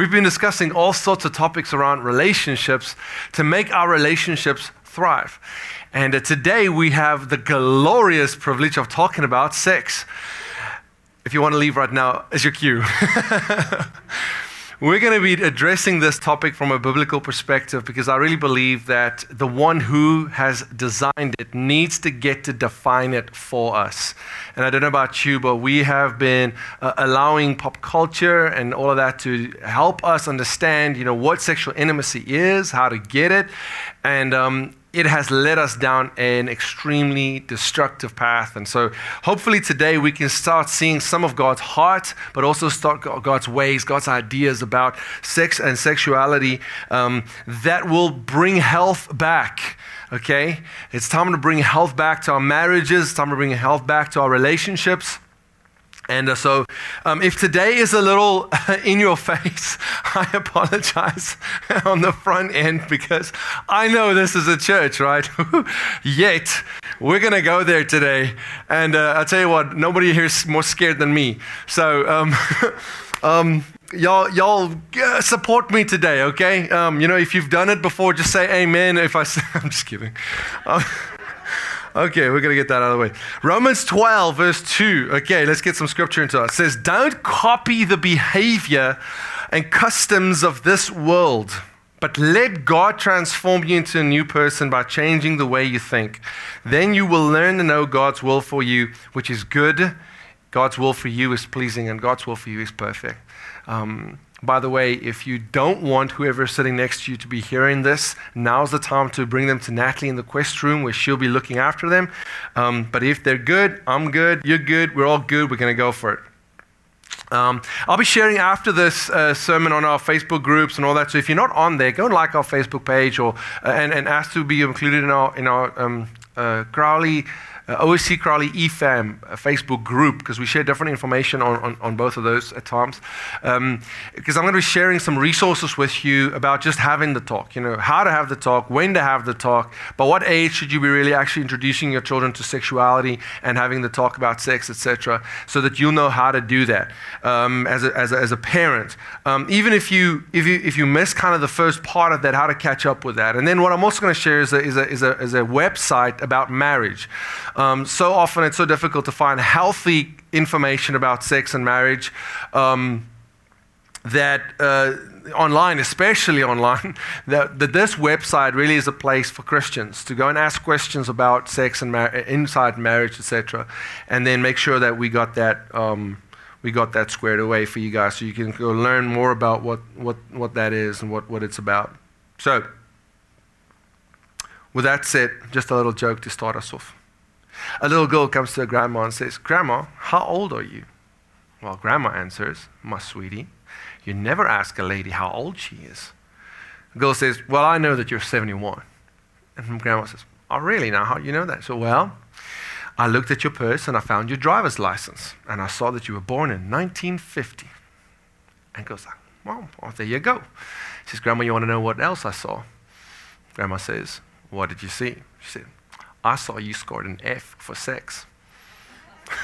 We've been discussing all sorts of topics around relationships to make our relationships thrive. And uh, today we have the glorious privilege of talking about sex. If you want to leave right now, is your cue. We're going to be addressing this topic from a biblical perspective because I really believe that the one who has designed it needs to get to define it for us. And I don't know about you, but we have been uh, allowing pop culture and all of that to help us understand, you know, what sexual intimacy is, how to get it, and um, it has led us down an extremely destructive path. And so, hopefully, today we can start seeing some of God's heart, but also start God's ways, God's ideas about sex and sexuality um, that will bring health back. Okay? It's time to bring health back to our marriages, it's time to bring health back to our relationships. And uh, so, um, if today is a little in your face, I apologize on the front end because I know this is a church, right? Yet, we're going to go there today. And uh, I'll tell you what, nobody here is more scared than me. So, um, um, y'all, y'all uh, support me today, okay? Um, you know, if you've done it before, just say amen. If I I'm just kidding. Okay, we're going to get that out of the way. Romans 12, verse 2. Okay, let's get some scripture into it. It says, Don't copy the behavior and customs of this world, but let God transform you into a new person by changing the way you think. Then you will learn to know God's will for you, which is good. God's will for you is pleasing, and God's will for you is perfect. Um, by the way, if you don't want whoever is sitting next to you to be hearing this, now's the time to bring them to Natalie in the quest room where she'll be looking after them. Um, but if they're good, I'm good, you're good, we're all good, we're going to go for it. Um, I'll be sharing after this uh, sermon on our Facebook groups and all that. So if you're not on there, go and like our Facebook page or uh, and, and ask to be included in our in our um, uh, Crowley uh, OSC Crowley EFAM Facebook group because we share different information on, on, on both of those at times. Because um, I'm going to be sharing some resources with you about just having the talk, you know, how to have the talk, when to have the talk, by what age should you be really actually introducing your children to sexuality and having the talk about sex, etc., so that you'll know how to do that um, as, a, as, a, as a parent. Um, even if you, if, you, if you miss kind of the first part of that, how to catch up with that. And then what I'm also going to share is a, is a, is a, is a website about marriage. Um, so often it's so difficult to find healthy information about sex and marriage um, that uh, online, especially online, that, that, this website really is a place for Christians to go and ask questions about sex and mar- inside marriage, etc., and then make sure that we got that. Um, we got that squared away for you guys so you can go learn more about what, what, what that is and what, what it's about. So, with that said, just a little joke to start us off. A little girl comes to her grandma and says, Grandma, how old are you? Well, grandma answers, My sweetie, you never ask a lady how old she is. The girl says, Well, I know that you're 71. And grandma says, Oh, really? Now, how do you know that? So, well, I looked at your purse and I found your driver's license. And I saw that you were born in 1950. And goes, Well, well there you go. She says, Grandma, you want to know what else I saw? Grandma says, What did you see? She said, I saw you scored an F for sex.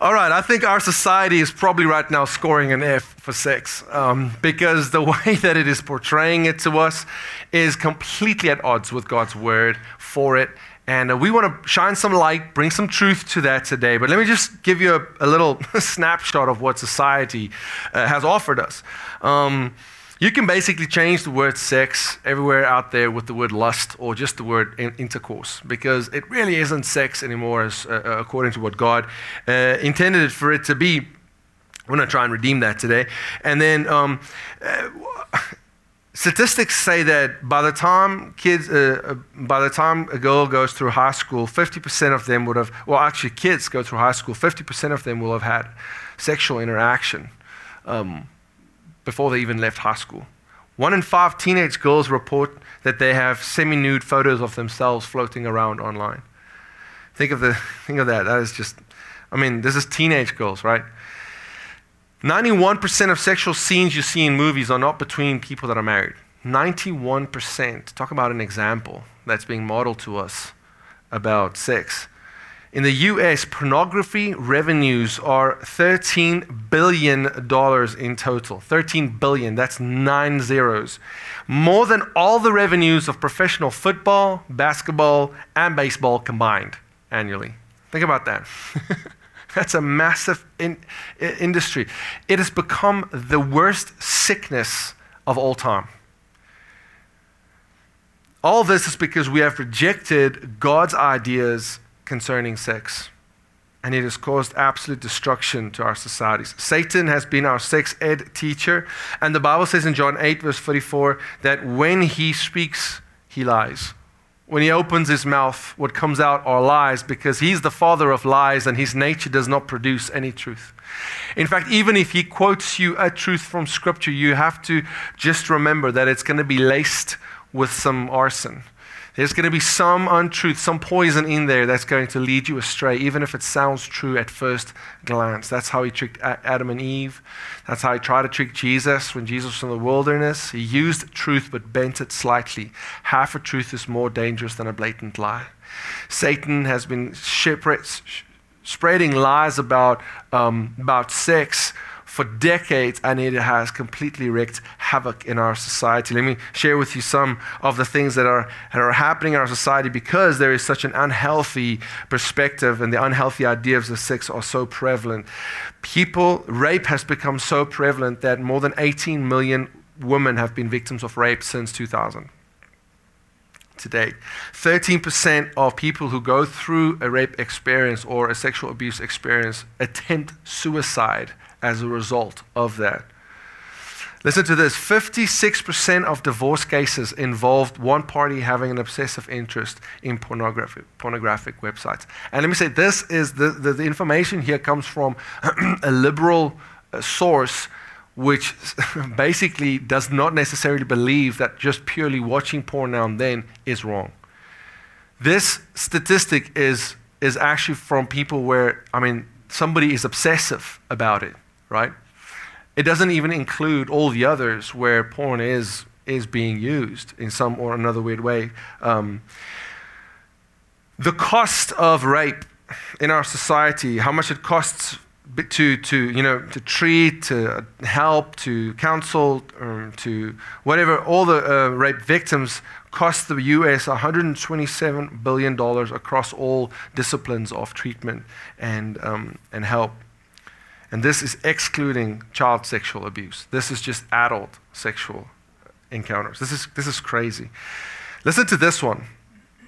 All right, I think our society is probably right now scoring an F for sex um, because the way that it is portraying it to us is completely at odds with God's word for it. And uh, we want to shine some light, bring some truth to that today. But let me just give you a, a little snapshot of what society uh, has offered us. Um, you can basically change the word sex everywhere out there with the word lust or just the word in- intercourse because it really isn't sex anymore, as, uh, uh according to what God uh, intended it for it to be. We're going to try and redeem that today. And then um, uh, statistics say that by the time kids, uh, uh by the time a girl goes through high school, 50% of them would have, well, actually, kids go through high school, 50% of them will have had sexual interaction. Um, before they even left high school. One in five teenage girls report that they have semi nude photos of themselves floating around online. Think of, the, think of that. That is just, I mean, this is teenage girls, right? 91% of sexual scenes you see in movies are not between people that are married. 91%. Talk about an example that's being modeled to us about sex. In the US, pornography revenues are $13 billion in total. 13 billion, that's nine zeros. More than all the revenues of professional football, basketball, and baseball combined annually. Think about that. that's a massive in, industry. It has become the worst sickness of all time. All this is because we have rejected God's ideas concerning sex. And it has caused absolute destruction to our societies. Satan has been our sex ed teacher. And the Bible says in John 8, verse 44, that when he speaks, he lies. When he opens his mouth, what comes out are lies because he's the father of lies and his nature does not produce any truth. In fact, even if he quotes you a truth from Scripture, you have to just remember that it's going to be laced with some arson. There's going to be some untruth, some poison in there that's going to lead you astray, even if it sounds true at first glance. That's how he tricked Adam and Eve. That's how he tried to trick Jesus when Jesus was in the wilderness. He used truth but bent it slightly. Half a truth is more dangerous than a blatant lie. Satan has been spreading lies about, um, about sex for decades, and it has completely wreaked havoc in our society. Let me share with you some of the things that are, that are happening in our society because there is such an unhealthy perspective and the unhealthy ideas of sex are so prevalent. People, rape has become so prevalent that more than 18 million women have been victims of rape since 2000 today. 13% of people who go through a rape experience or a sexual abuse experience attempt suicide as a result of that. Listen to this 56% of divorce cases involved one party having an obsessive interest in pornography, pornographic websites. And let me say, this is the, the, the information here comes from a liberal uh, source which basically does not necessarily believe that just purely watching porn now and then is wrong. This statistic is, is actually from people where, I mean, somebody is obsessive about it right? It doesn't even include all the others where porn is, is being used in some or another weird way. Um, the cost of rape in our society, how much it costs to, to, you know, to treat, to help, to counsel, um, to whatever, all the uh, rape victims cost the U.S. $127 billion across all disciplines of treatment and, um, and help. And this is excluding child sexual abuse. This is just adult sexual encounters. This is, this is crazy. Listen to this one.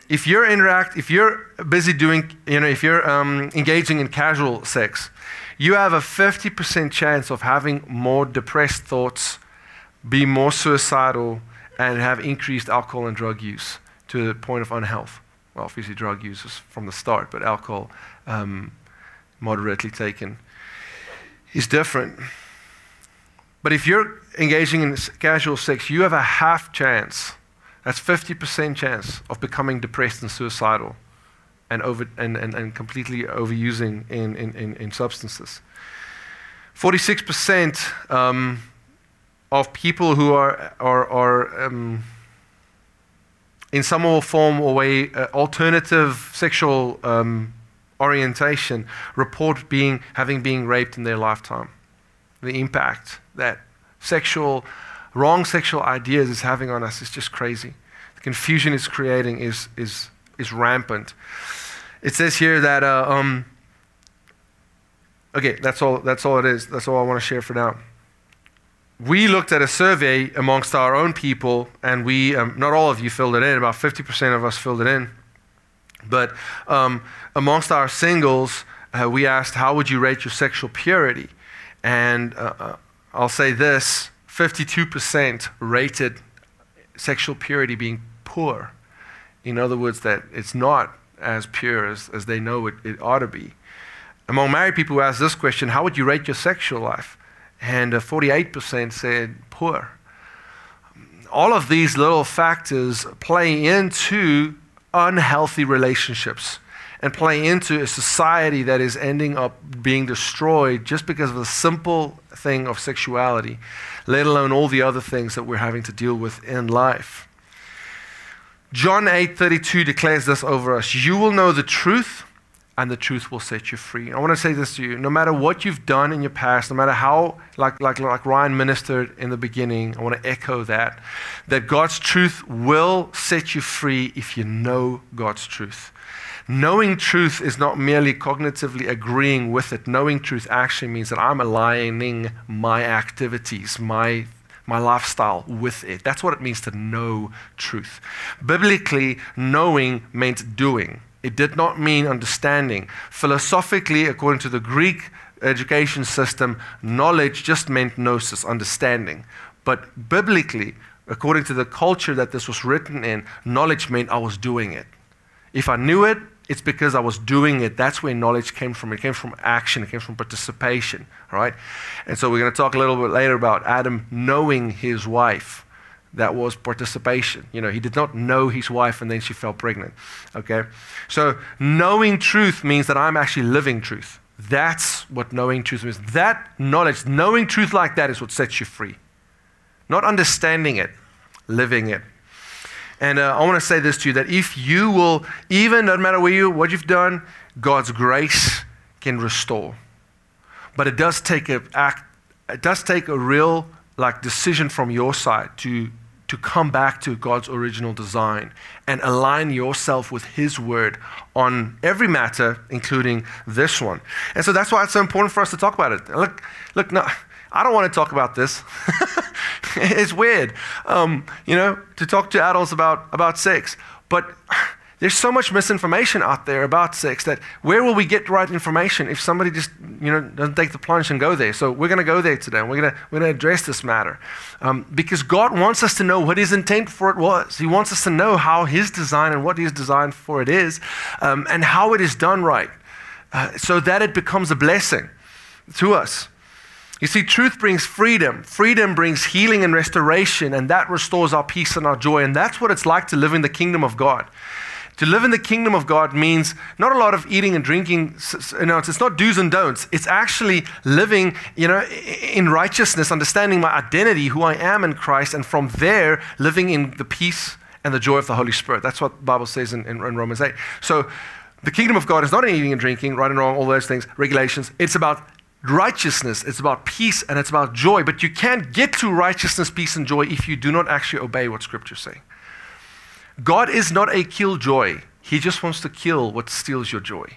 If you're interact, if you're busy doing, you know, if you're um, engaging in casual sex, you have a 50% chance of having more depressed thoughts, be more suicidal, and have increased alcohol and drug use to the point of unhealth. Well, obviously, drug use is from the start, but alcohol um, moderately taken is different. But if you're engaging in casual sex, you have a half chance, that's 50% chance of becoming depressed and suicidal and, over, and, and, and completely overusing in, in, in, substances. 46% um, of people who are, are, are um, in some form or way uh, alternative sexual um, orientation report being, having been raped in their lifetime. The impact that sexual, wrong sexual ideas is having on us is just crazy. The confusion it's creating is, is, is rampant. It says here that, uh, um, okay, that's all, that's all it is. That's all I want to share for now. We looked at a survey amongst our own people, and we, um, not all of you filled it in, about 50% of us filled it in. But um, amongst our singles, uh, we asked, How would you rate your sexual purity? And uh, uh, I'll say this 52% rated sexual purity being poor. In other words, that it's not as pure as, as they know it, it ought to be. Among married people who asked this question, How would you rate your sexual life? And 48% uh, said poor. All of these little factors play into unhealthy relationships and play into a society that is ending up being destroyed just because of the simple thing of sexuality, let alone all the other things that we're having to deal with in life. John 8:32 declares this over us. You will know the truth, and the truth will set you free. I want to say this to you no matter what you've done in your past, no matter how, like, like, like Ryan ministered in the beginning, I want to echo that, that God's truth will set you free if you know God's truth. Knowing truth is not merely cognitively agreeing with it. Knowing truth actually means that I'm aligning my activities, my my lifestyle with it. That's what it means to know truth. Biblically, knowing meant doing. It did not mean understanding. Philosophically, according to the Greek education system, knowledge just meant gnosis, understanding. But biblically, according to the culture that this was written in, knowledge meant I was doing it. If I knew it, it's because I was doing it. That's where knowledge came from. It came from action, it came from participation, right? And so we're going to talk a little bit later about Adam knowing his wife that was participation. You know, he did not know his wife and then she fell pregnant. Okay? So knowing truth means that I'm actually living truth. That's what knowing truth means. That knowledge, knowing truth like that is what sets you free. Not understanding it, living it. And uh, I want to say this to you that if you will, even no matter where you, what you've done, God's grace can restore. But it does take a act, it does take a real like decision from your side to to come back to God's original design and align yourself with His word on every matter, including this one. And so that's why it's so important for us to talk about it. Look, look, no, I don't want to talk about this. it's weird, um, you know, to talk to adults about, about sex. But there's so much misinformation out there about sex that where will we get the right information if somebody just you know doesn't take the plunge and go there so we're going to go there today and we're going to we're going to address this matter um, because god wants us to know what his intent for it was he wants us to know how his design and what He's designed for it is um, and how it is done right uh, so that it becomes a blessing to us you see, truth brings freedom. Freedom brings healing and restoration, and that restores our peace and our joy. And that's what it's like to live in the kingdom of God. To live in the kingdom of God means not a lot of eating and drinking. You know, it's not do's and don'ts. It's actually living, you know, in righteousness, understanding my identity, who I am in Christ, and from there living in the peace and the joy of the Holy Spirit. That's what the Bible says in, in, in Romans 8. So the kingdom of God is not eating and drinking, right and wrong, all those things, regulations. It's about righteousness, it's about peace, and it's about joy. But you can't get to righteousness, peace, and joy if you do not actually obey what Scripture's saying. God is not a killjoy. He just wants to kill what steals your joy.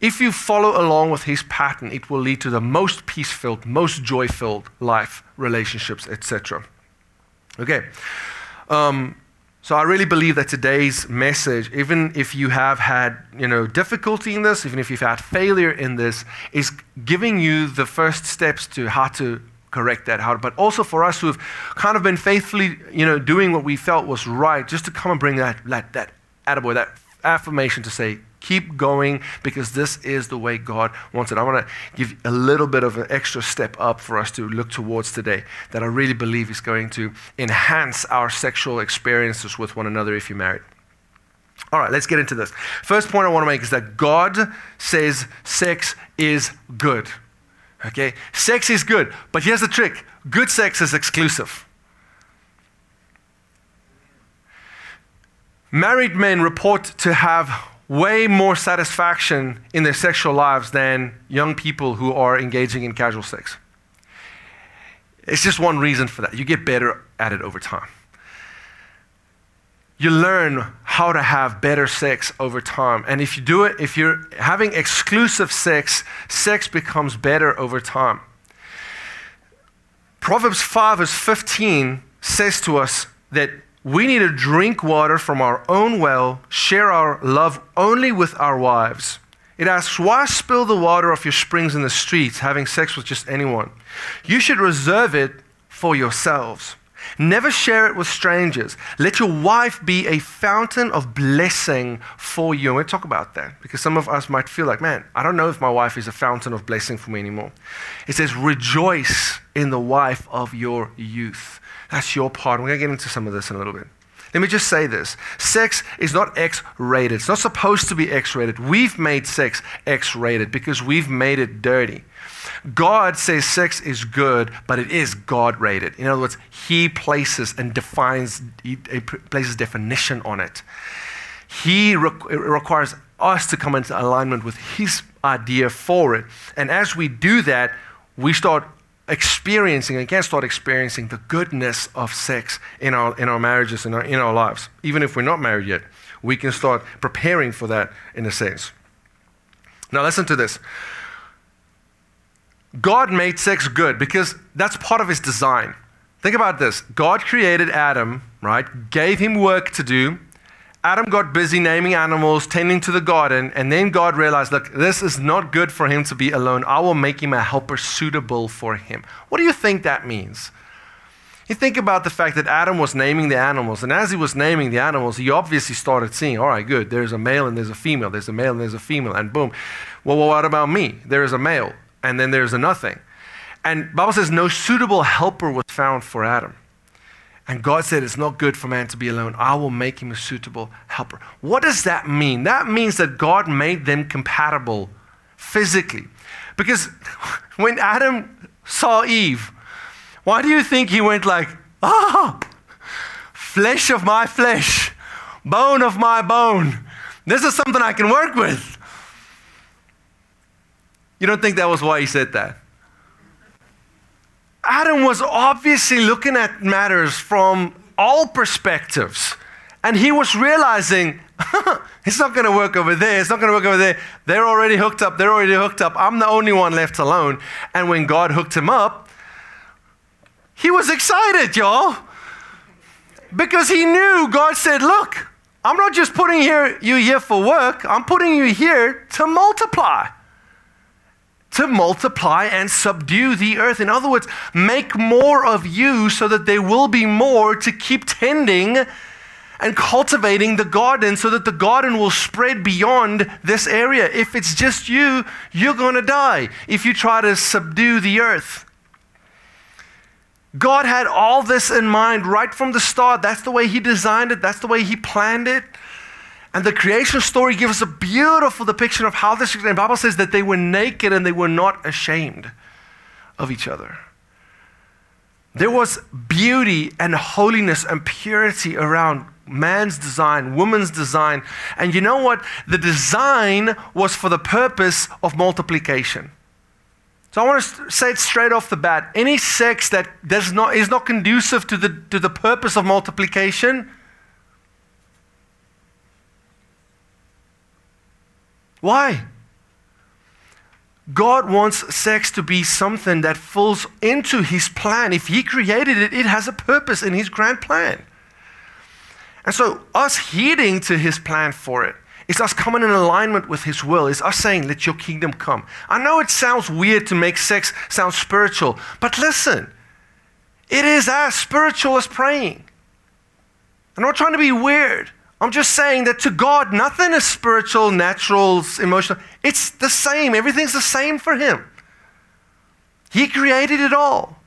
If you follow along with his pattern, it will lead to the most peace filled, most joy filled life, relationships, etc. Okay. Um, so I really believe that today's message, even if you have had you know, difficulty in this, even if you've had failure in this, is giving you the first steps to how to correct that heart. But also for us who have kind of been faithfully, you know, doing what we felt was right, just to come and bring that, that, that attaboy, that affirmation to say, keep going because this is the way God wants it. I want to give a little bit of an extra step up for us to look towards today that I really believe is going to enhance our sexual experiences with one another if you're married. All right, let's get into this. First point I want to make is that God says sex is good. Okay? Sex is good, but here's the trick good sex is exclusive. Married men report to have way more satisfaction in their sexual lives than young people who are engaging in casual sex. It's just one reason for that. You get better at it over time you learn how to have better sex over time. And if you do it, if you're having exclusive sex, sex becomes better over time. Proverbs 5, verse 15 says to us that we need to drink water from our own well, share our love only with our wives. It asks, Why spill the water of your springs in the streets, having sex with just anyone? You should reserve it for yourselves. Never share it with strangers. Let your wife be a fountain of blessing for you. And we'll talk about that because some of us might feel like, man, I don't know if my wife is a fountain of blessing for me anymore. It says, rejoice in the wife of your youth. That's your part. We're going to get into some of this in a little bit. Let me just say this sex is not X rated. It's not supposed to be X rated. We've made sex X rated because we've made it dirty. God says sex is good, but it is God rated. In other words, He places and defines, He places definition on it. He re- requires us to come into alignment with His idea for it. And as we do that, we start experiencing and can start experiencing the goodness of sex in our, in our marriages, in our, in our lives. Even if we're not married yet, we can start preparing for that in a sense. Now, listen to this. God made sex good because that's part of his design. Think about this God created Adam, right? Gave him work to do. Adam got busy naming animals, tending to the garden, and then God realized, look, this is not good for him to be alone. I will make him a helper suitable for him. What do you think that means? You think about the fact that Adam was naming the animals, and as he was naming the animals, he obviously started seeing, all right, good, there's a male and there's a female, there's a male and there's a female, and boom. Well, what about me? There is a male, and then there's a nothing. And Bible says no suitable helper was found for Adam. And God said, It's not good for man to be alone. I will make him a suitable helper. What does that mean? That means that God made them compatible physically. Because when Adam saw Eve, why do you think he went like, ah, flesh of my flesh, bone of my bone? This is something I can work with. You don't think that was why he said that? Adam was obviously looking at matters from all perspectives. And he was realizing it's not going to work over there. It's not going to work over there. They're already hooked up. They're already hooked up. I'm the only one left alone. And when God hooked him up, he was excited, y'all. Because he knew God said, Look, I'm not just putting here, you here for work, I'm putting you here to multiply to multiply and subdue the earth. In other words, make more of you so that there will be more to keep tending and cultivating the garden so that the garden will spread beyond this area. If it's just you, you're going to die if you try to subdue the earth. God had all this in mind right from the start. That's the way He designed it, that's the way He planned it. And the creation story gives us a beautiful depiction of how this. The Bible says that they were naked and they were not ashamed of each other. There was beauty and holiness and purity around man's design, woman's design. And you know what? The design was for the purpose of multiplication. So I want to say it straight off the bat. Any sex that does not, is not conducive to the, to the purpose of multiplication Why? God wants sex to be something that falls into His plan. If He created it, it has a purpose in His grand plan. And so, us heeding to His plan for it is us coming in alignment with His will, is us saying, Let your kingdom come. I know it sounds weird to make sex sound spiritual, but listen, it is as spiritual as praying. I'm not trying to be weird. I'm just saying that to God, nothing is spiritual, natural, emotional. It's the same. Everything's the same for Him. He created it all,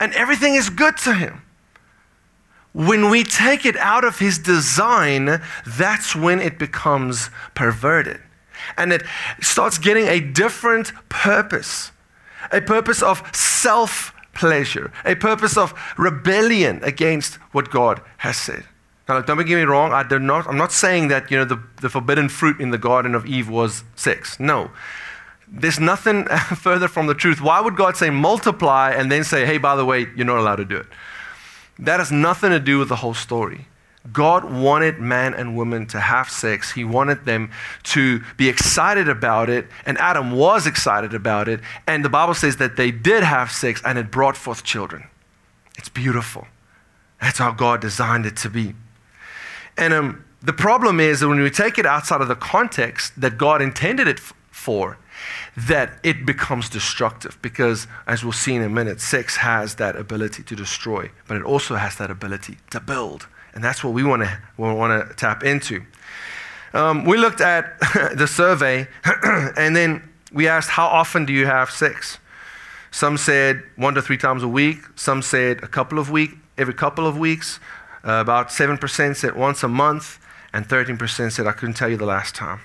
and everything is good to Him. When we take it out of His design, that's when it becomes perverted. And it starts getting a different purpose a purpose of self pleasure, a purpose of rebellion against what God has said. Now, don't get me wrong. I do not, I'm not saying that you know, the, the forbidden fruit in the Garden of Eve was sex. No. There's nothing further from the truth. Why would God say multiply and then say, hey, by the way, you're not allowed to do it? That has nothing to do with the whole story. God wanted man and woman to have sex. He wanted them to be excited about it, and Adam was excited about it. And the Bible says that they did have sex and it brought forth children. It's beautiful. That's how God designed it to be. And um, the problem is that when we take it outside of the context that God intended it for, that it becomes destructive because, as we'll see in a minute, sex has that ability to destroy, but it also has that ability to build. And that's what we want to want to tap into. Um, we looked at the survey, and then we asked, How often do you have sex? Some said one to three times a week. Some said a couple of weeks, every couple of weeks. Uh, about 7% said once a month, and 13% said, I couldn't tell you the last time.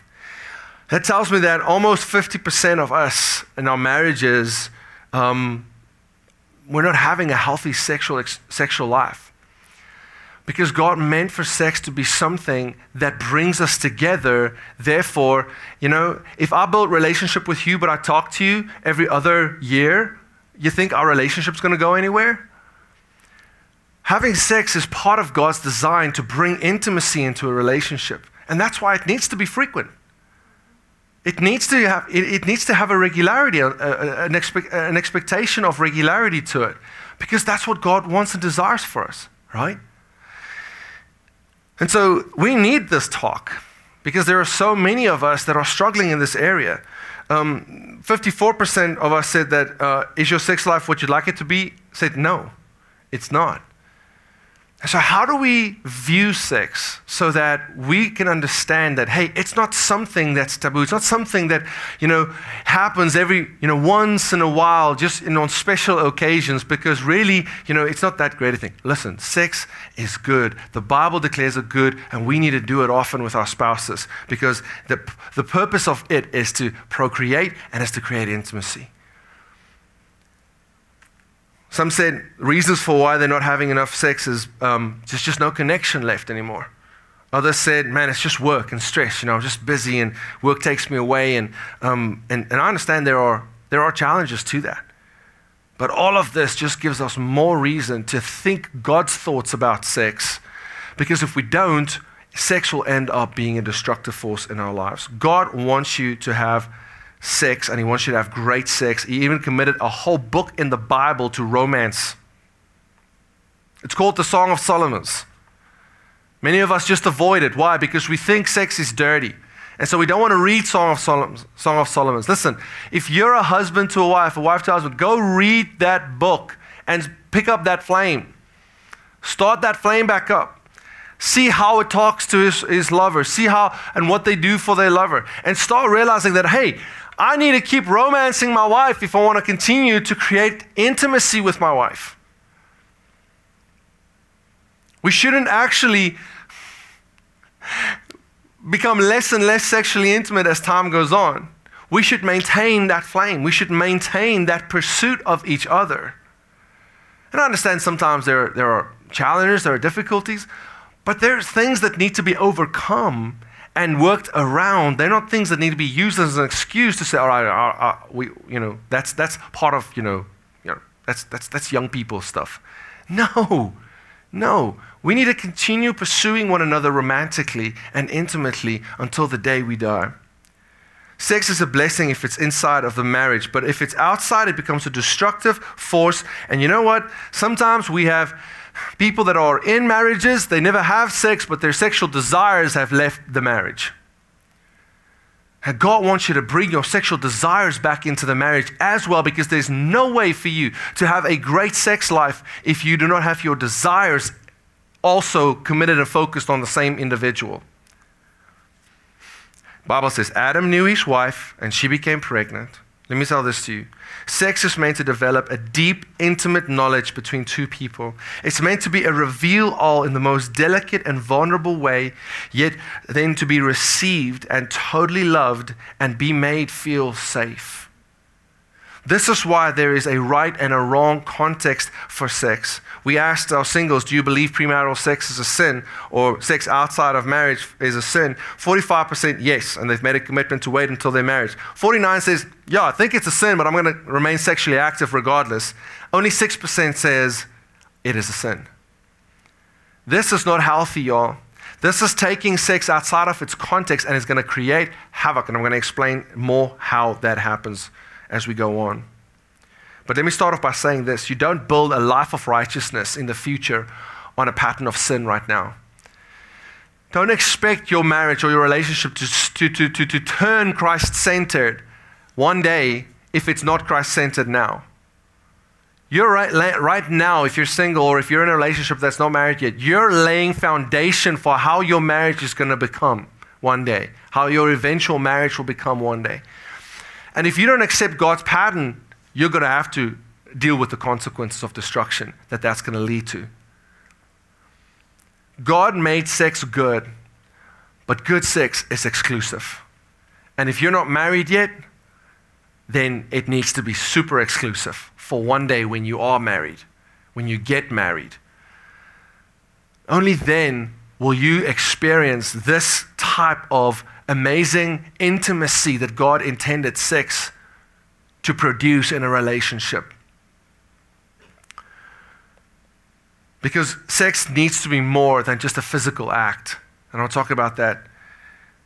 That tells me that almost 50% of us in our marriages, um, we're not having a healthy sexual, ex- sexual life. Because God meant for sex to be something that brings us together. Therefore, you know, if I build relationship with you, but I talk to you every other year, you think our relationship's going to go anywhere? Having sex is part of God's design to bring intimacy into a relationship. And that's why it needs to be frequent. It needs to have, it, it needs to have a regularity, a, a, an, an expectation of regularity to it, because that's what God wants and desires for us, right? And so we need this talk because there are so many of us that are struggling in this area. Um, 54% of us said that, uh, is your sex life what you'd like it to be? Said, no, it's not. So, how do we view sex so that we can understand that, hey, it's not something that's taboo. It's not something that, you know, happens every, you know, once in a while, just you know, on special occasions, because really, you know, it's not that great a thing. Listen, sex is good. The Bible declares it good, and we need to do it often with our spouses because the, the purpose of it is to procreate and is to create intimacy. Some said reasons for why they're not having enough sex is um, there's just no connection left anymore. Others said, man, it's just work and stress. You know, I'm just busy and work takes me away. And, um, and, and I understand there are, there are challenges to that. But all of this just gives us more reason to think God's thoughts about sex. Because if we don't, sex will end up being a destructive force in our lives. God wants you to have sex and he wants you to have great sex. He even committed a whole book in the Bible to romance. It's called the Song of Solomon's. Many of us just avoid it. Why? Because we think sex is dirty. And so we don't want to read Song of, Solomon's, Song of Solomon's. Listen, if you're a husband to a wife, a wife to a husband, go read that book and pick up that flame. Start that flame back up. See how it talks to his, his lover. See how and what they do for their lover. And start realizing that, hey, I need to keep romancing my wife if I want to continue to create intimacy with my wife. We shouldn't actually become less and less sexually intimate as time goes on. We should maintain that flame. We should maintain that pursuit of each other. And I understand sometimes there, there are challenges, there are difficulties, but there's things that need to be overcome and worked around. They're not things that need to be used as an excuse to say, all right, uh, uh, we, you know, that's, that's part of, you know, you know that's, that's, that's young people stuff. No, no. We need to continue pursuing one another romantically and intimately until the day we die. Sex is a blessing if it's inside of the marriage, but if it's outside, it becomes a destructive force. And you know what? Sometimes we have people that are in marriages, they never have sex, but their sexual desires have left the marriage. And God wants you to bring your sexual desires back into the marriage as well because there's no way for you to have a great sex life if you do not have your desires also committed and focused on the same individual. Bible says Adam knew his wife and she became pregnant. Let me tell this to you. Sex is meant to develop a deep, intimate knowledge between two people. It's meant to be a reveal all in the most delicate and vulnerable way, yet then to be received and totally loved and be made feel safe. This is why there is a right and a wrong context for sex. We asked our singles, Do you believe premarital sex is a sin or sex outside of marriage is a sin? 45% yes, and they've made a commitment to wait until their marriage. 49 says, Yeah, I think it's a sin, but I'm going to remain sexually active regardless. Only 6% says it is a sin. This is not healthy, y'all. This is taking sex outside of its context and it's going to create havoc. And I'm going to explain more how that happens as we go on. But let me start off by saying this you don't build a life of righteousness in the future on a pattern of sin right now. Don't expect your marriage or your relationship to, to, to, to, to turn Christ centered one day if it's not Christ centered now. You're right, right now, if you're single or if you're in a relationship that's not married yet, you're laying foundation for how your marriage is going to become one day, how your eventual marriage will become one day. And if you don't accept God's pattern, you're going to have to deal with the consequences of destruction that that's going to lead to. God made sex good, but good sex is exclusive. And if you're not married yet, then it needs to be super exclusive for one day when you are married, when you get married. only then will you experience this type of amazing intimacy that God intended sex to produce in a relationship. Because sex needs to be more than just a physical act. And I'll talk about that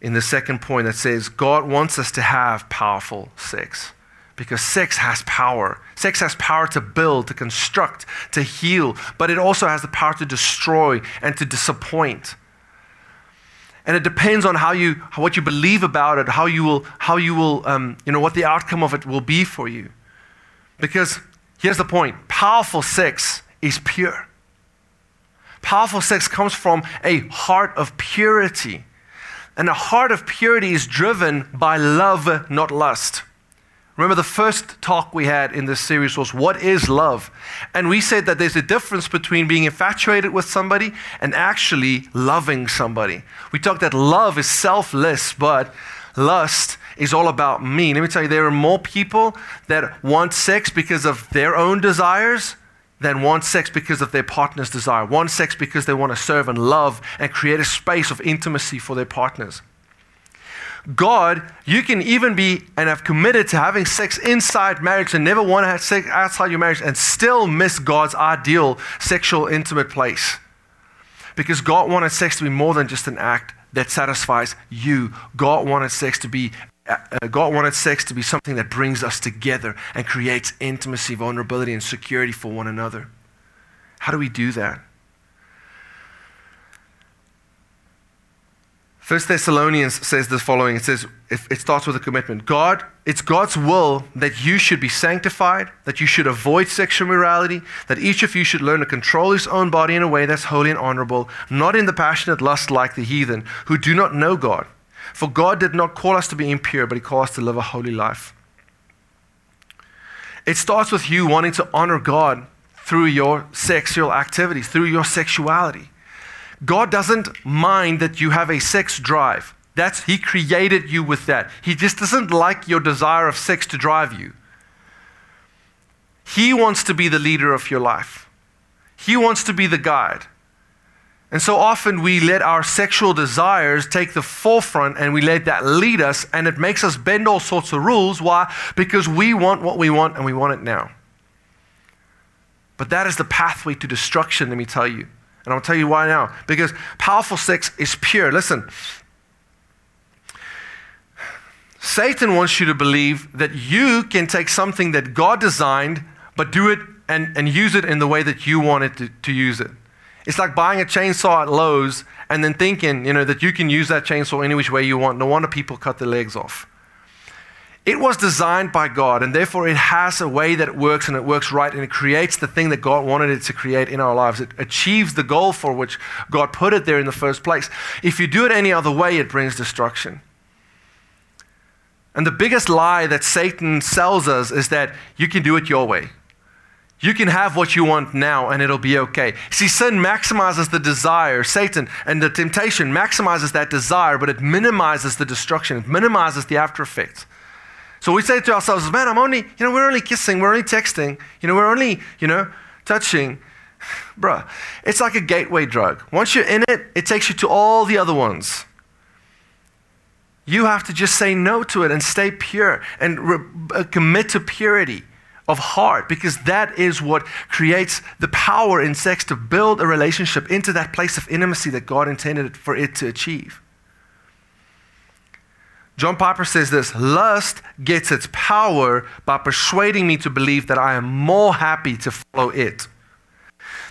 in the second point that says God wants us to have powerful sex. Because sex has power. Sex has power to build, to construct, to heal, but it also has the power to destroy and to disappoint. And it depends on how you, what you believe about it, how you will, how you will, um, you know, what the outcome of it will be for you. Because here's the point: powerful sex is pure. Powerful sex comes from a heart of purity. And a heart of purity is driven by love, not lust. Remember, the first talk we had in this series was what is love? And we said that there's a difference between being infatuated with somebody and actually loving somebody. We talked that love is selfless, but lust is all about me. Let me tell you, there are more people that want sex because of their own desires than want sex because of their partner's desire, want sex because they want to serve and love and create a space of intimacy for their partners. God, you can even be and have committed to having sex inside marriage and never want to have sex outside your marriage and still miss God's ideal sexual intimate place. Because God wanted sex to be more than just an act that satisfies you. God wanted sex to be uh, God wanted sex to be something that brings us together and creates intimacy, vulnerability, and security for one another. How do we do that? First Thessalonians says the following. It says, it starts with a commitment. God, it's God's will that you should be sanctified, that you should avoid sexual immorality, that each of you should learn to control his own body in a way that's holy and honorable, not in the passionate lust like the heathen, who do not know God. For God did not call us to be impure, but He called us to live a holy life. It starts with you wanting to honor God through your sexual activities, through your sexuality. God doesn't mind that you have a sex drive. That's he created you with that. He just doesn't like your desire of sex to drive you. He wants to be the leader of your life. He wants to be the guide. And so often we let our sexual desires take the forefront and we let that lead us, and it makes us bend all sorts of rules. Why? Because we want what we want and we want it now. But that is the pathway to destruction, let me tell you. And I'll tell you why now. Because powerful sex is pure. Listen, Satan wants you to believe that you can take something that God designed, but do it and, and use it in the way that you want it to, to use it. It's like buying a chainsaw at Lowe's and then thinking, you know, that you can use that chainsaw any which way you want. No wonder people cut their legs off. It was designed by God, and therefore it has a way that it works and it works right, and it creates the thing that God wanted it to create in our lives. It achieves the goal for which God put it there in the first place. If you do it any other way, it brings destruction. And the biggest lie that Satan sells us is that you can do it your way. You can have what you want now and it'll be okay. See, sin maximizes the desire, Satan, and the temptation maximizes that desire, but it minimizes the destruction, it minimizes the after effects. So we say to ourselves, man, I'm only, you know, we're only kissing, we're only texting, you know, we're only, you know, touching. Bruh, it's like a gateway drug. Once you're in it, it takes you to all the other ones. You have to just say no to it and stay pure and re- uh, commit to purity of heart because that is what creates the power in sex to build a relationship into that place of intimacy that God intended for it to achieve. John Piper says this lust gets its power by persuading me to believe that I am more happy to follow it.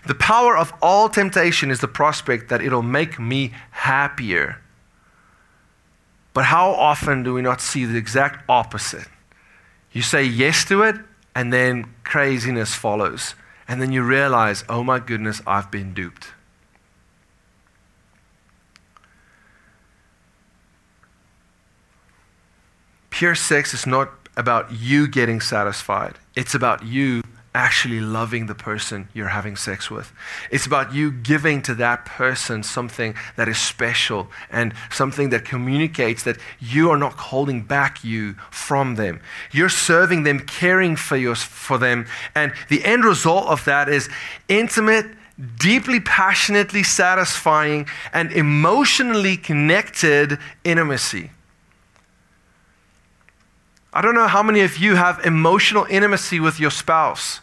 The power of all temptation is the prospect that it'll make me happier. But how often do we not see the exact opposite? You say yes to it, and then craziness follows. And then you realize, oh my goodness, I've been duped. Pure sex is not about you getting satisfied, it's about you actually loving the person you're having sex with. It's about you giving to that person something that is special and something that communicates that you are not holding back you from them. You're serving them, caring for, your, for them. And the end result of that is intimate, deeply, passionately satisfying, and emotionally connected intimacy. I don't know how many of you have emotional intimacy with your spouse.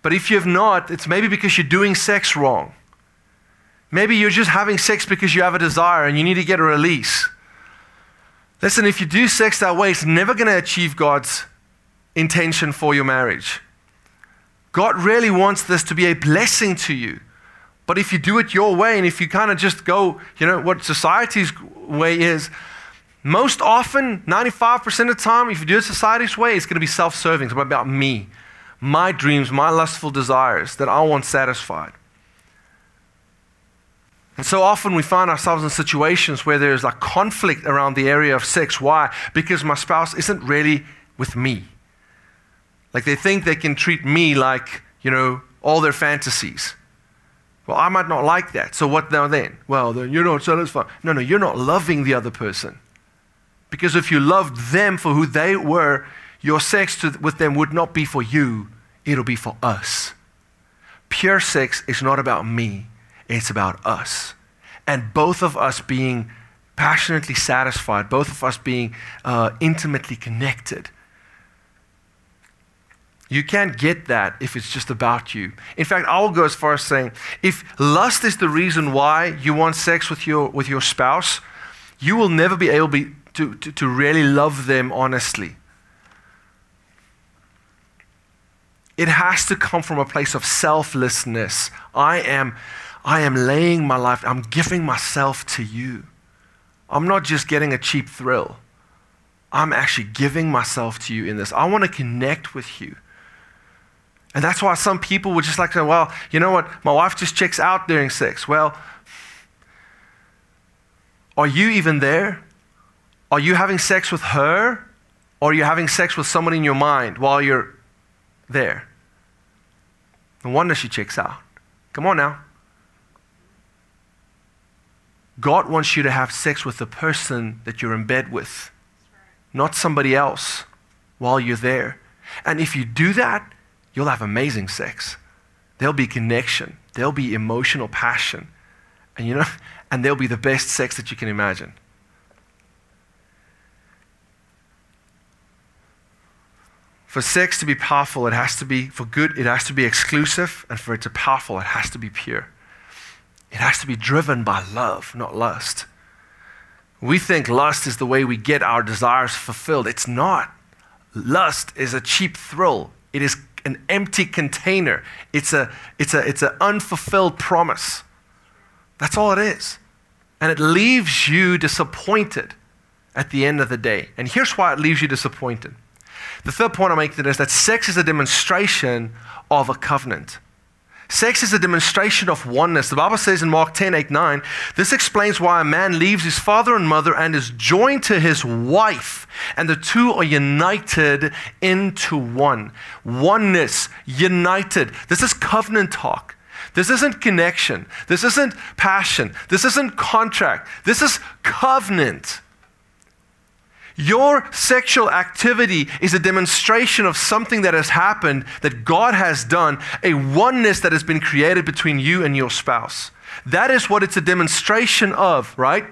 But if you have not, it's maybe because you're doing sex wrong. Maybe you're just having sex because you have a desire and you need to get a release. Listen, if you do sex that way, it's never going to achieve God's intention for your marriage. God really wants this to be a blessing to you. But if you do it your way and if you kind of just go, you know, what society's way is, most often, 95% of the time, if you do it society's way, it's going to be self serving. It's about me, my dreams, my lustful desires that I want satisfied. And so often we find ourselves in situations where there's like conflict around the area of sex. Why? Because my spouse isn't really with me. Like they think they can treat me like, you know, all their fantasies. Well, I might not like that. So what now then? Well, then you're not satisfied. No, no, you're not loving the other person. Because if you loved them for who they were, your sex to, with them would not be for you, it'll be for us. Pure sex is not about me, it's about us. And both of us being passionately satisfied, both of us being uh, intimately connected. You can't get that if it's just about you. In fact, I will go as far as saying if lust is the reason why you want sex with your, with your spouse, you will never be able to be, to, to, to really love them honestly. It has to come from a place of selflessness. I am, I am laying my life, I'm giving myself to you. I'm not just getting a cheap thrill. I'm actually giving myself to you in this. I want to connect with you. And that's why some people would just like to say, well, you know what? My wife just checks out during sex. Well, are you even there? Are you having sex with her? Or are you having sex with someone in your mind while you're there? No wonder she checks out. Come on now. God wants you to have sex with the person that you're in bed with, not somebody else while you're there. And if you do that, you'll have amazing sex. There'll be connection, there'll be emotional passion. And you know, and there'll be the best sex that you can imagine. For sex to be powerful, it has to be, for good, it has to be exclusive, and for it to be powerful, it has to be pure. It has to be driven by love, not lust. We think lust is the way we get our desires fulfilled. It's not. Lust is a cheap thrill. It is an empty container. It's a it's a it's an unfulfilled promise. That's all it is. And it leaves you disappointed at the end of the day. And here's why it leaves you disappointed. The third point I make today is that sex is a demonstration of a covenant. Sex is a demonstration of oneness. The Bible says in Mark 10, 8, 9, this explains why a man leaves his father and mother and is joined to his wife, and the two are united into one. Oneness, united. This is covenant talk. This isn't connection. This isn't passion. This isn't contract. This is covenant. Your sexual activity is a demonstration of something that has happened, that God has done, a oneness that has been created between you and your spouse. That is what it's a demonstration of, right?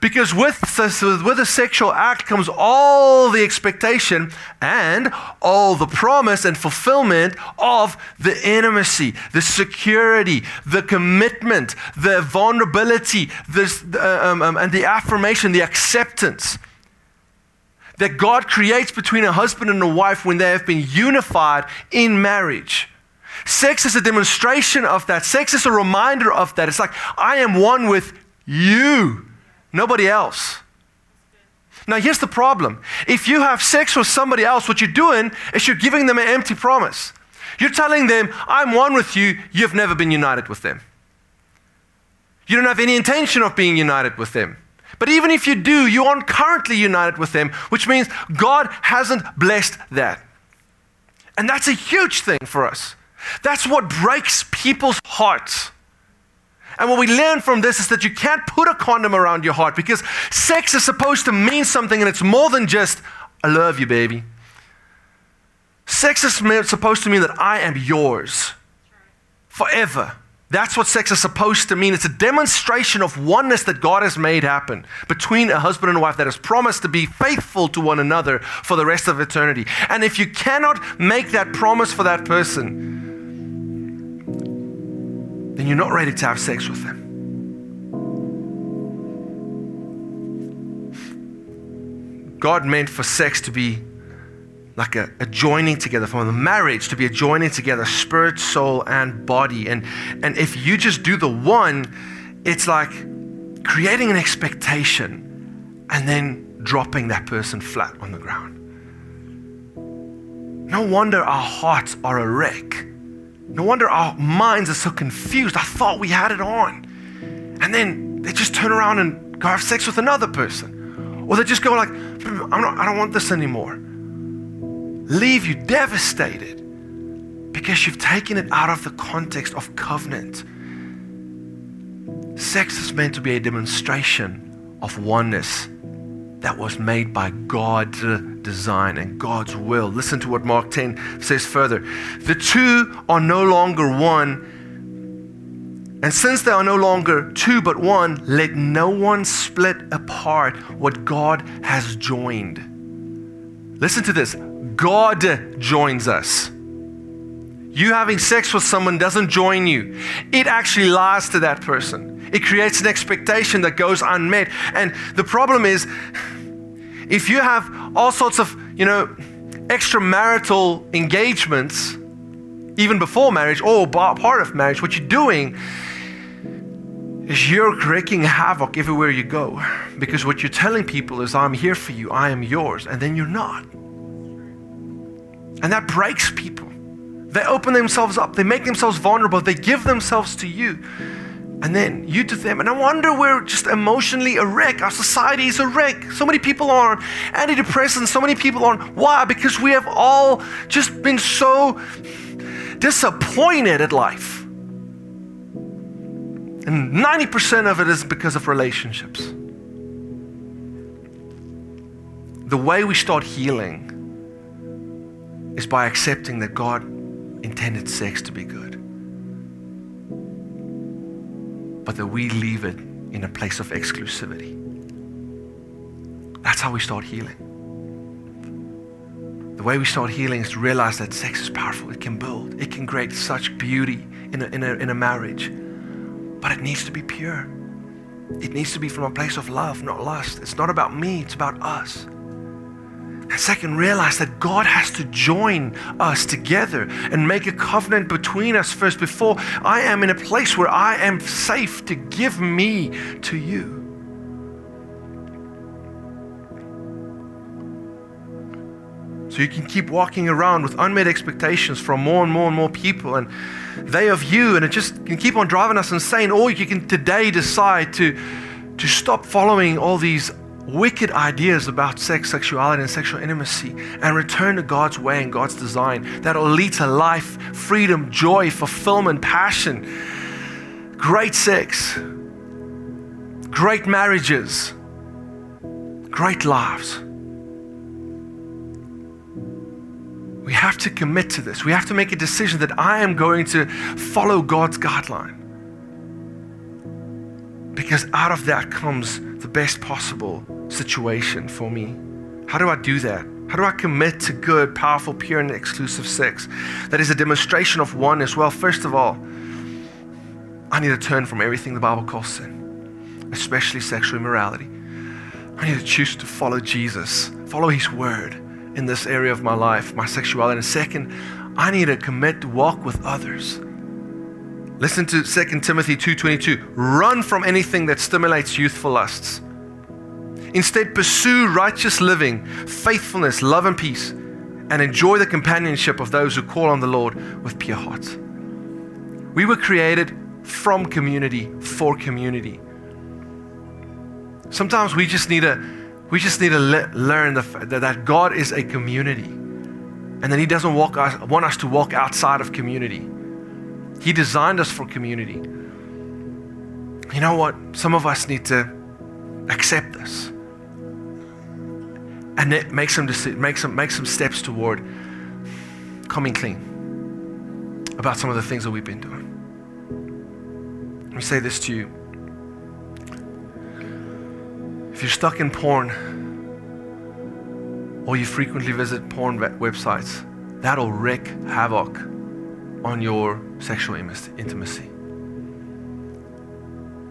Because with, with a sexual act comes all the expectation and all the promise and fulfillment of the intimacy, the security, the commitment, the vulnerability, um, um, and the affirmation, the acceptance that God creates between a husband and a wife when they have been unified in marriage. Sex is a demonstration of that. Sex is a reminder of that. It's like, I am one with you, nobody else. Now, here's the problem. If you have sex with somebody else, what you're doing is you're giving them an empty promise. You're telling them, I'm one with you, you've never been united with them. You don't have any intention of being united with them. But even if you do, you aren't currently united with them, which means God hasn't blessed that. And that's a huge thing for us. That's what breaks people's hearts. And what we learn from this is that you can't put a condom around your heart because sex is supposed to mean something and it's more than just, I love you, baby. Sex is supposed to mean that I am yours forever. That's what sex is supposed to mean. It's a demonstration of oneness that God has made happen between a husband and wife that has promised to be faithful to one another for the rest of eternity. And if you cannot make that promise for that person, then you're not ready to have sex with them. God meant for sex to be like a, a, joining together, from the marriage to be a joining together, spirit, soul, and body. And, and if you just do the one, it's like creating an expectation and then dropping that person flat on the ground. No wonder our hearts are a wreck. No wonder our minds are so confused. I thought we had it on. And then they just turn around and go have sex with another person. Or they just go like, hmm, I'm not, I don't want this anymore leave you devastated because you've taken it out of the context of covenant. Sex is meant to be a demonstration of oneness that was made by God's design and God's will. Listen to what Mark 10 says further. The two are no longer one. And since they are no longer two but one, let no one split apart what God has joined. Listen to this God joins us. You having sex with someone doesn't join you, it actually lies to that person. It creates an expectation that goes unmet. And the problem is, if you have all sorts of, you know, extramarital engagements, even before marriage or part of marriage, what you're doing is you're wreaking havoc everywhere you go. Because what you're telling people is, I'm here for you, I am yours, and then you're not. And that breaks people. They open themselves up, they make themselves vulnerable, they give themselves to you. And then you to them. And I wonder we're just emotionally a wreck. Our society is a wreck. So many people are on antidepressants, so many people are on. Why? Because we have all just been so disappointed at life. And 90% of it is because of relationships. The way we start healing is by accepting that God intended sex to be good, but that we leave it in a place of exclusivity. That's how we start healing. The way we start healing is to realize that sex is powerful. It can build, it can create such beauty in a, in a, in a marriage, but it needs to be pure. It needs to be from a place of love, not lust. It's not about me, it's about us. And second, realize that God has to join us together and make a covenant between us first before I am in a place where I am safe to give me to you. So you can keep walking around with unmet expectations from more and more and more people, and they of you, and it just can keep on driving us insane. Or you can today decide to, to stop following all these wicked ideas about sex, sexuality, and sexual intimacy and return to God's way and God's design that'll lead to life, freedom, joy, fulfillment, passion, great sex, great marriages, great lives. We have to commit to this. We have to make a decision that I am going to follow God's guideline. Because out of that comes the best possible situation for me? How do I do that? How do I commit to good, powerful, pure, and exclusive sex that is a demonstration of oneness? Well, first of all, I need to turn from everything the Bible calls sin, especially sexual immorality. I need to choose to follow Jesus, follow His word in this area of my life, my sexuality. And second, I need to commit to walk with others. Listen to 2 Timothy 2:22. Run from anything that stimulates youthful lusts Instead, pursue righteous living, faithfulness, love, and peace, and enjoy the companionship of those who call on the Lord with pure hearts. We were created from community for community. Sometimes we just need to, we just need to le- learn the, that God is a community, and that He doesn't walk us, want us to walk outside of community. He designed us for community. You know what? Some of us need to accept this and it makes some, makes some, makes some steps toward coming clean about some of the things that we've been doing. Let me say this to you. If you're stuck in porn, or you frequently visit porn websites, that'll wreak havoc on your sexual intimacy.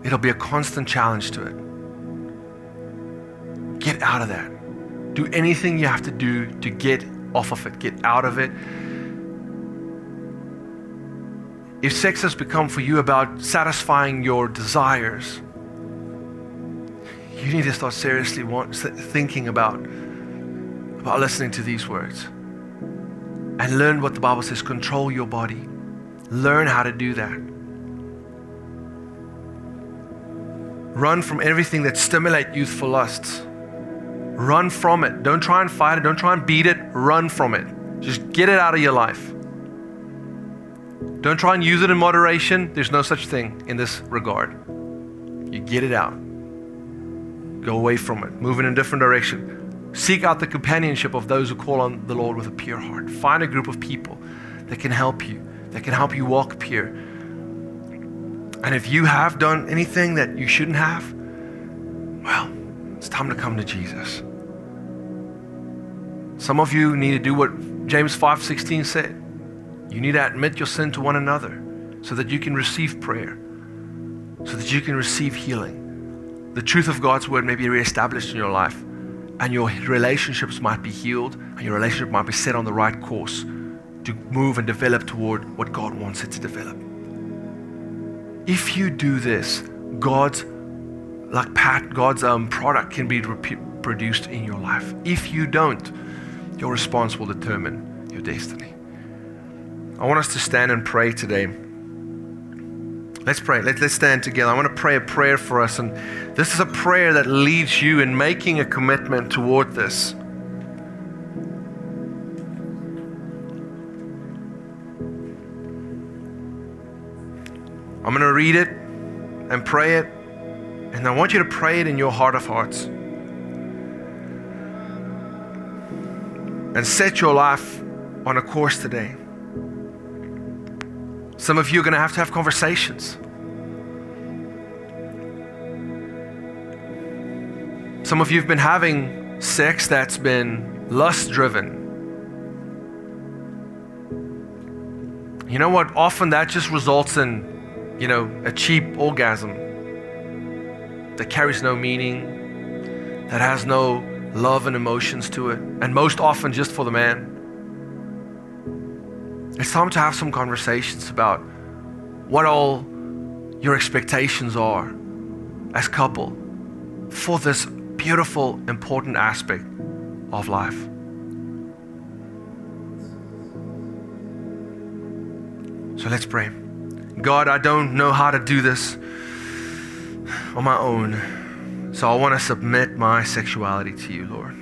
It'll be a constant challenge to it. Get out of that. Do anything you have to do to get off of it, get out of it. If sex has become for you about satisfying your desires, you need to start seriously want, thinking about, about listening to these words. And learn what the Bible says control your body. Learn how to do that. Run from everything that stimulate youthful lusts. Run from it. Don't try and fight it. Don't try and beat it. Run from it. Just get it out of your life. Don't try and use it in moderation. There's no such thing in this regard. You get it out. Go away from it. Move in a different direction. Seek out the companionship of those who call on the Lord with a pure heart. Find a group of people that can help you, that can help you walk pure. And if you have done anything that you shouldn't have, well, it's time to come to Jesus. Some of you need to do what James 5:16 said. You need to admit your sin to one another so that you can receive prayer, so that you can receive healing. The truth of God's word may be reestablished in your life, and your relationships might be healed, and your relationship might be set on the right course to move and develop toward what God wants it to develop. If you do this, God's like Pat, God's um, product can be produced in your life. If you don't, your response will determine your destiny. I want us to stand and pray today. Let's pray. Let, let's stand together. I want to pray a prayer for us. And this is a prayer that leads you in making a commitment toward this. I'm going to read it and pray it and I want you to pray it in your heart of hearts. And set your life on a course today. Some of you are going to have to have conversations. Some of you have been having sex that's been lust driven. You know what? Often that just results in, you know, a cheap orgasm that carries no meaning, that has no love and emotions to it, and most often just for the man. It's time to have some conversations about what all your expectations are as couple for this beautiful, important aspect of life. So let's pray. God, I don't know how to do this on my own. So I want to submit my sexuality to you, Lord.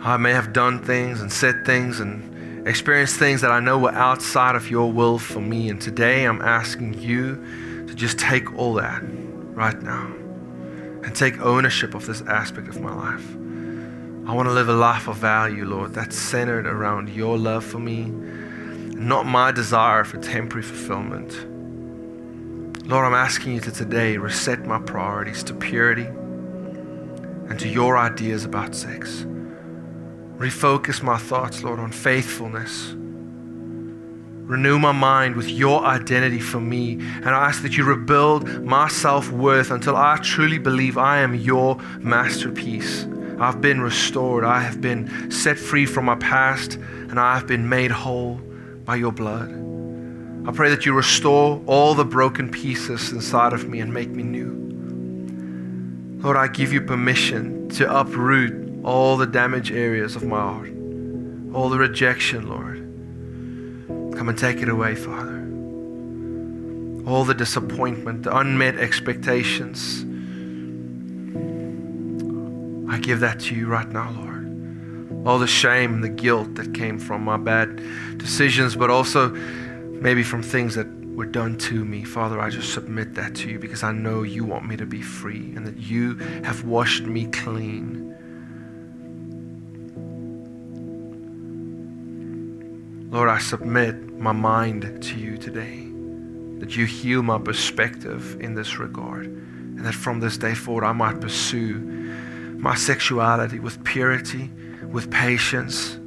I may have done things and said things and experienced things that I know were outside of your will for me. And today I'm asking you to just take all that right now and take ownership of this aspect of my life. I want to live a life of value, Lord, that's centered around your love for me, not my desire for temporary fulfillment. Lord, I'm asking you to today reset my priorities to purity and to your ideas about sex. Refocus my thoughts, Lord, on faithfulness. Renew my mind with your identity for me. And I ask that you rebuild my self worth until I truly believe I am your masterpiece. I've been restored. I have been set free from my past, and I have been made whole by your blood. I pray that you restore all the broken pieces inside of me and make me new. Lord, I give you permission to uproot all the damaged areas of my heart, all the rejection, Lord. Come and take it away, Father. All the disappointment, the unmet expectations. I give that to you right now, Lord. All the shame and the guilt that came from my bad decisions, but also maybe from things that were done to me. Father, I just submit that to you because I know you want me to be free and that you have washed me clean. Lord, I submit my mind to you today. that you heal my perspective in this regard. And that from this day forward, I might pursue my sexuality with purity, with patience,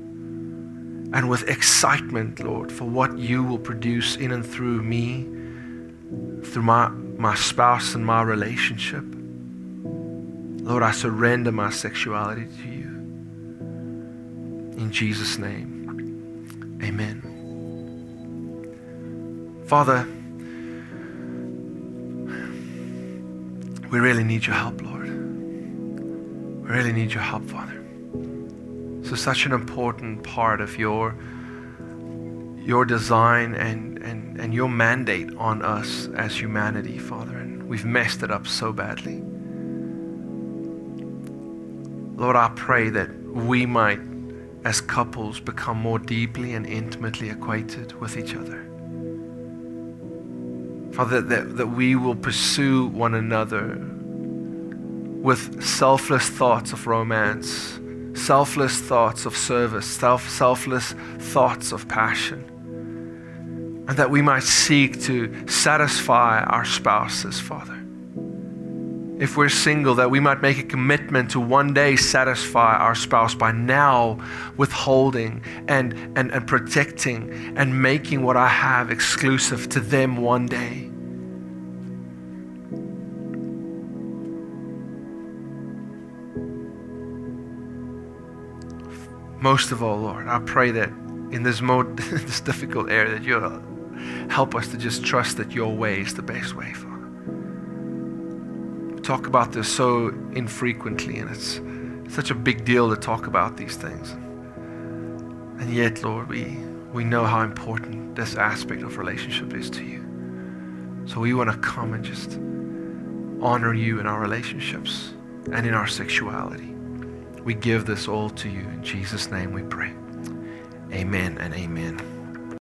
and with excitement, Lord, for what you will produce in and through me, through my, my spouse and my relationship. Lord, I surrender my sexuality to you. In Jesus' name, amen. Father, we really need your help, Lord. We really need your help, Father. So such an important part of your your design and, and, and your mandate on us as humanity, Father, and we've messed it up so badly. Lord, I pray that we might, as couples, become more deeply and intimately acquainted with each other. Father, that, that we will pursue one another with selfless thoughts of romance selfless thoughts of service, self, selfless thoughts of passion. And that we might seek to satisfy our spouses, Father. If we're single, that we might make a commitment to one day satisfy our spouse by now withholding and, and, and protecting and making what I have exclusive to them one day. Most of all, Lord, I pray that in this, mode, this difficult area, that you'll help us to just trust that your way is the best way, Father. We talk about this so infrequently, and it's such a big deal to talk about these things. And yet, Lord, we, we know how important this aspect of relationship is to you. So we want to come and just honor you in our relationships and in our sexuality. We give this all to you. In Jesus' name we pray. Amen and amen.